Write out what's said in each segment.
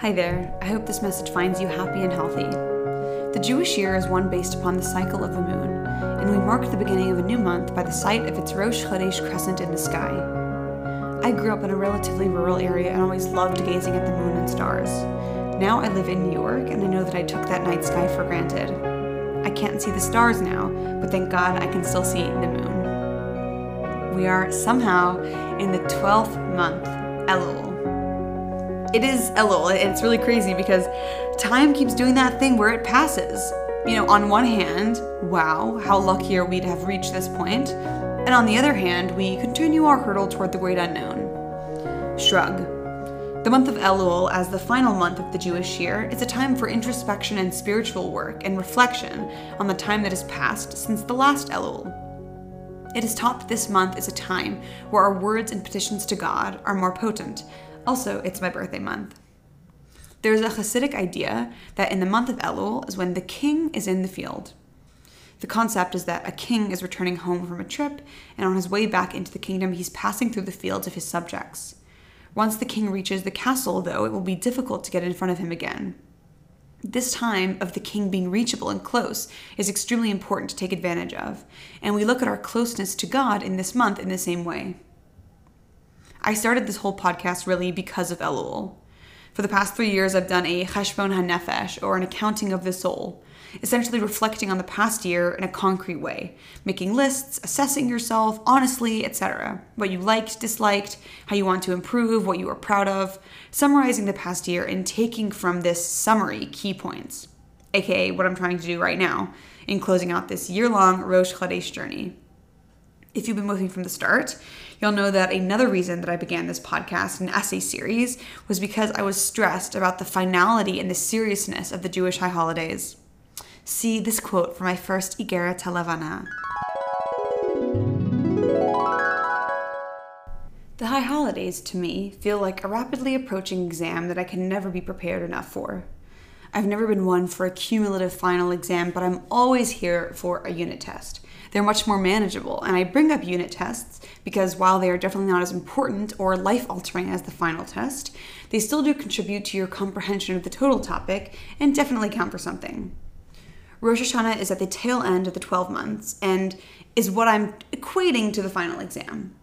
Hi there. I hope this message finds you happy and healthy. The Jewish year is one based upon the cycle of the moon, and we mark the beginning of a new month by the sight of its Rosh Chodesh crescent in the sky. I grew up in a relatively rural area and always loved gazing at the moon and stars. Now I live in New York, and I know that I took that night sky for granted. I can't see the stars now, but thank God I can still see the moon. We are somehow in the 12th month, Elul it is Elul, and it's really crazy because time keeps doing that thing where it passes. You know, on one hand, wow, how lucky are we to have reached this point? And on the other hand, we continue our hurdle toward the great unknown. Shrug. The month of Elul, as the final month of the Jewish year, is a time for introspection and spiritual work and reflection on the time that has passed since the last Elul. It is taught that this month is a time where our words and petitions to God are more potent, also, it's my birthday month. There's a Hasidic idea that in the month of Elul is when the king is in the field. The concept is that a king is returning home from a trip, and on his way back into the kingdom, he's passing through the fields of his subjects. Once the king reaches the castle, though, it will be difficult to get in front of him again. This time of the king being reachable and close is extremely important to take advantage of, and we look at our closeness to God in this month in the same way. I started this whole podcast really because of Elul. For the past three years, I've done a cheshbon hanefesh, or an accounting of the soul, essentially reflecting on the past year in a concrete way, making lists, assessing yourself honestly, etc. What you liked, disliked, how you want to improve, what you are proud of, summarizing the past year and taking from this summary key points, aka what I'm trying to do right now in closing out this year long Rosh Chodesh journey. If you've been with me from the start, you'll know that another reason that I began this podcast and essay series was because I was stressed about the finality and the seriousness of the Jewish high holidays. See this quote from my first Igeret Halavana. The high holidays, to me, feel like a rapidly approaching exam that I can never be prepared enough for. I've never been one for a cumulative final exam, but I'm always here for a unit test. They're much more manageable, and I bring up unit tests because while they are definitely not as important or life altering as the final test, they still do contribute to your comprehension of the total topic and definitely count for something. Rosh Hashanah is at the tail end of the 12 months and is what I'm equating to the final exam.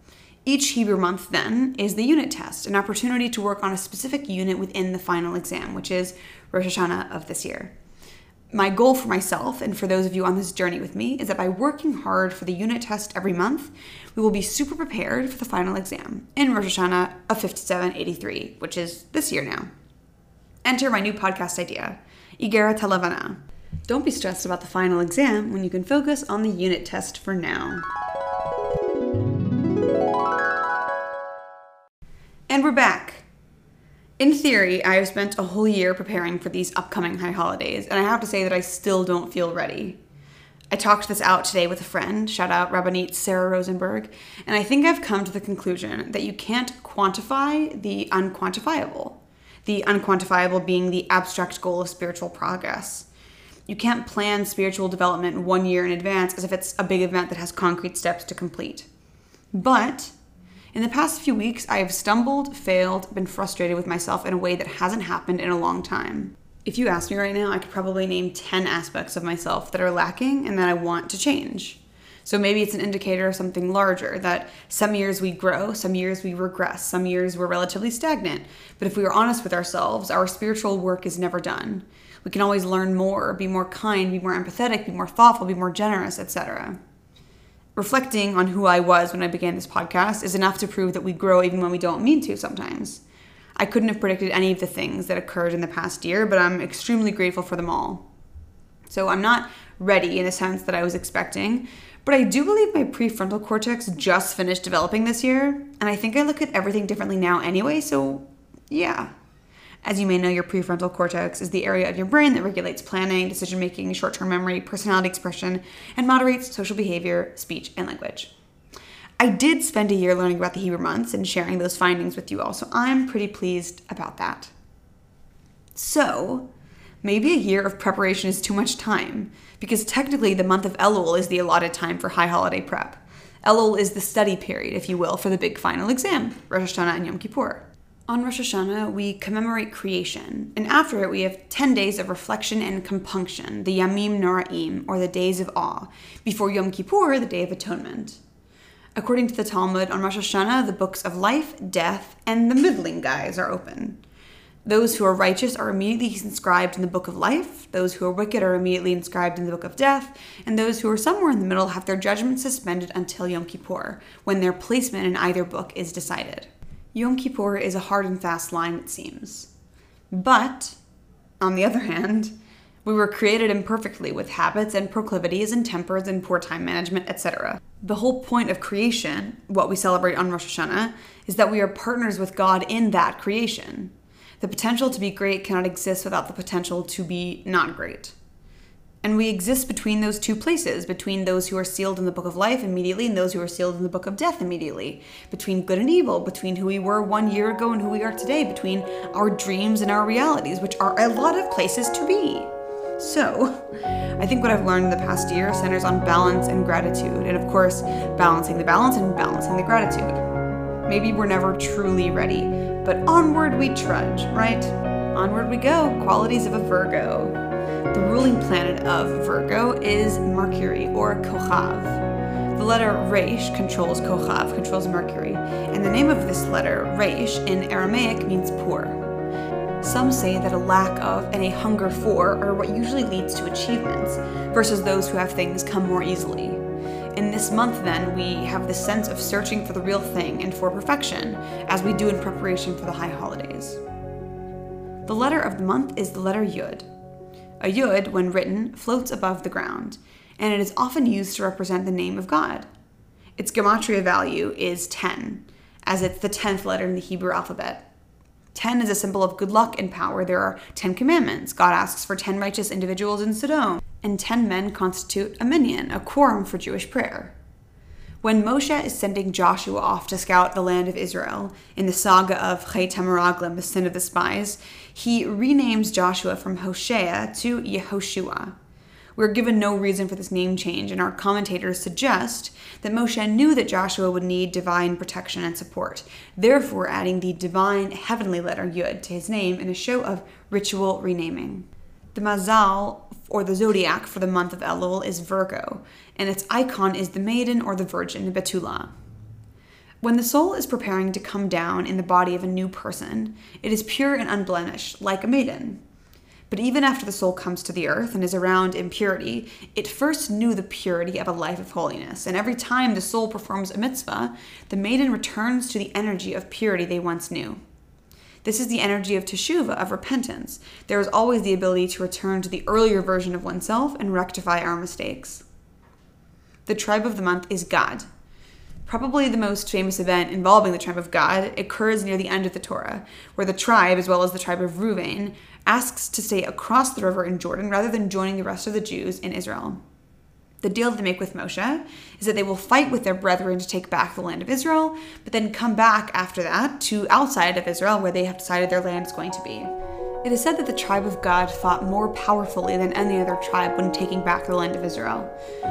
Each Hebrew month, then, is the unit test, an opportunity to work on a specific unit within the final exam, which is Rosh Hashanah of this year. My goal for myself and for those of you on this journey with me is that by working hard for the unit test every month, we will be super prepared for the final exam in Rosh Hashanah of 5783, which is this year now. Enter my new podcast idea, Igeret Halavana. Don't be stressed about the final exam when you can focus on the unit test for now. In theory, I have spent a whole year preparing for these upcoming high holidays, and I have to say that I still don't feel ready. I talked this out today with a friend, shout out Rabbanit Sarah Rosenberg, and I think I've come to the conclusion that you can't quantify the unquantifiable. The unquantifiable being the abstract goal of spiritual progress. You can't plan spiritual development one year in advance as if it's a big event that has concrete steps to complete. But in the past few weeks, I have stumbled, failed, been frustrated with myself in a way that hasn't happened in a long time. If you ask me right now, I could probably name 10 aspects of myself that are lacking and that I want to change. So maybe it's an indicator of something larger that some years we grow, some years we regress, some years we're relatively stagnant. But if we are honest with ourselves, our spiritual work is never done. We can always learn more, be more kind, be more empathetic, be more thoughtful, be more generous, etc reflecting on who I was when I began this podcast is enough to prove that we grow even when we don't mean to sometimes. I couldn't have predicted any of the things that occurred in the past year, but I'm extremely grateful for them all. So I'm not ready in the sense that I was expecting, but I do believe my prefrontal cortex just finished developing this year, and I think I look at everything differently now anyway, so yeah. As you may know, your prefrontal cortex is the area of your brain that regulates planning, decision making, short term memory, personality expression, and moderates social behavior, speech, and language. I did spend a year learning about the Hebrew months and sharing those findings with you all, so I'm pretty pleased about that. So, maybe a year of preparation is too much time, because technically the month of Elul is the allotted time for high holiday prep. Elul is the study period, if you will, for the big final exam, Rosh Hashanah and Yom Kippur. On Rosh Hashanah, we commemorate creation, and after it, we have 10 days of reflection and compunction, the Yamim Noraim, or the days of awe, before Yom Kippur, the Day of Atonement. According to the Talmud, on Rosh Hashanah, the books of life, death, and the middling guys are open. Those who are righteous are immediately inscribed in the book of life, those who are wicked are immediately inscribed in the book of death, and those who are somewhere in the middle have their judgment suspended until Yom Kippur, when their placement in either book is decided. Yom Kippur is a hard and fast line, it seems. But, on the other hand, we were created imperfectly with habits and proclivities and tempers and poor time management, etc. The whole point of creation, what we celebrate on Rosh Hashanah, is that we are partners with God in that creation. The potential to be great cannot exist without the potential to be not great. And we exist between those two places, between those who are sealed in the book of life immediately and those who are sealed in the book of death immediately, between good and evil, between who we were one year ago and who we are today, between our dreams and our realities, which are a lot of places to be. So, I think what I've learned in the past year centers on balance and gratitude, and of course, balancing the balance and balancing the gratitude. Maybe we're never truly ready, but onward we trudge, right? Onward we go, qualities of a Virgo. The ruling planet of Virgo is Mercury or Kochav. The letter Resh controls Kochav, controls Mercury, and the name of this letter, Resh, in Aramaic means poor. Some say that a lack of and a hunger for are what usually leads to achievements, versus those who have things come more easily. In this month, then, we have the sense of searching for the real thing and for perfection, as we do in preparation for the high holidays. The letter of the month is the letter Yud. A yud, when written, floats above the ground, and it is often used to represent the name of God. Its gematria value is 10, as it's the 10th letter in the Hebrew alphabet. 10 is a symbol of good luck and power. There are 10 commandments. God asks for 10 righteous individuals in Sodom, and 10 men constitute a minyan, a quorum for Jewish prayer. When Moshe is sending Joshua off to scout the land of Israel in the saga of Chet HaMeraglim, the sin of the spies, he renames Joshua from Hoshea to Yehoshua. We're given no reason for this name change, and our commentators suggest that Moshe knew that Joshua would need divine protection and support, therefore adding the divine heavenly letter Yud to his name in a show of ritual renaming. The Mazal, or the zodiac for the month of Elul, is Virgo, and its icon is the maiden or the virgin, Betula. When the soul is preparing to come down in the body of a new person, it is pure and unblemished, like a maiden. But even after the soul comes to the earth and is around impurity, it first knew the purity of a life of holiness. And every time the soul performs a mitzvah, the maiden returns to the energy of purity they once knew. This is the energy of teshuva, of repentance. There is always the ability to return to the earlier version of oneself and rectify our mistakes. The tribe of the month is Gad. Probably the most famous event involving the tribe of Gad occurs near the end of the Torah, where the tribe, as well as the tribe of Reuven, asks to stay across the river in Jordan rather than joining the rest of the Jews in Israel. The deal they make with Moshe is that they will fight with their brethren to take back the land of Israel, but then come back after that to outside of Israel where they have decided their land is going to be. It is said that the tribe of Gad fought more powerfully than any other tribe when taking back the land of Israel.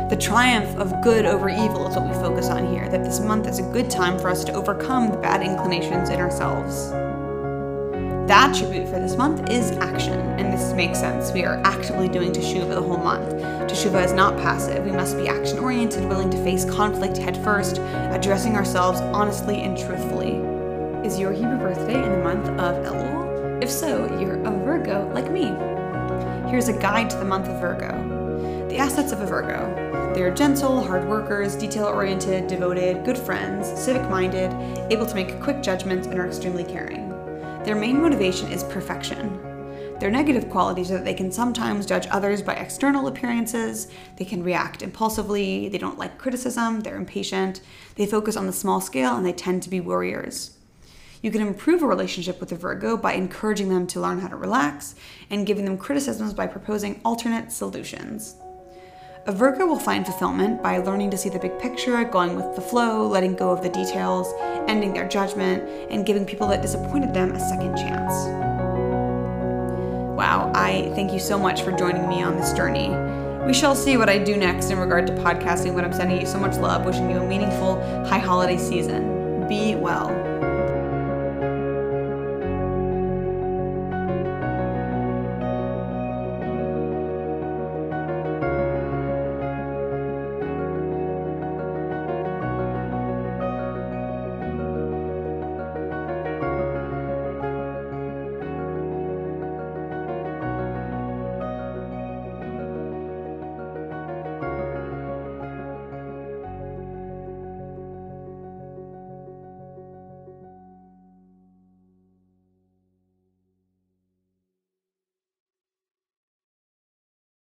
The triumph of good over evil is what we focus on here, that this month is a good time for us to overcome the bad inclinations in ourselves. The attribute for this month is action, and this makes sense. We are actively doing Teshuvah the whole month. Teshuvah is not passive. We must be action oriented, willing to face conflict head first, addressing ourselves honestly and truthfully. Is your Hebrew birthday in the month of Elul? If so, you're a Virgo like me. Here's a guide to the month of Virgo. The assets of a Virgo. They are gentle, hard workers, detail oriented, devoted, good friends, civic minded, able to make quick judgments, and are extremely caring. Their main motivation is perfection. Their negative qualities are that they can sometimes judge others by external appearances, they can react impulsively, they don't like criticism, they're impatient, they focus on the small scale, and they tend to be worriers. You can improve a relationship with a Virgo by encouraging them to learn how to relax and giving them criticisms by proposing alternate solutions. A Virgo will find fulfillment by learning to see the big picture, going with the flow, letting go of the details, ending their judgment, and giving people that disappointed them a second chance. Wow, I thank you so much for joining me on this journey. We shall see what I do next in regard to podcasting, but I'm sending you so much love, wishing you a meaningful high holiday season. Be well.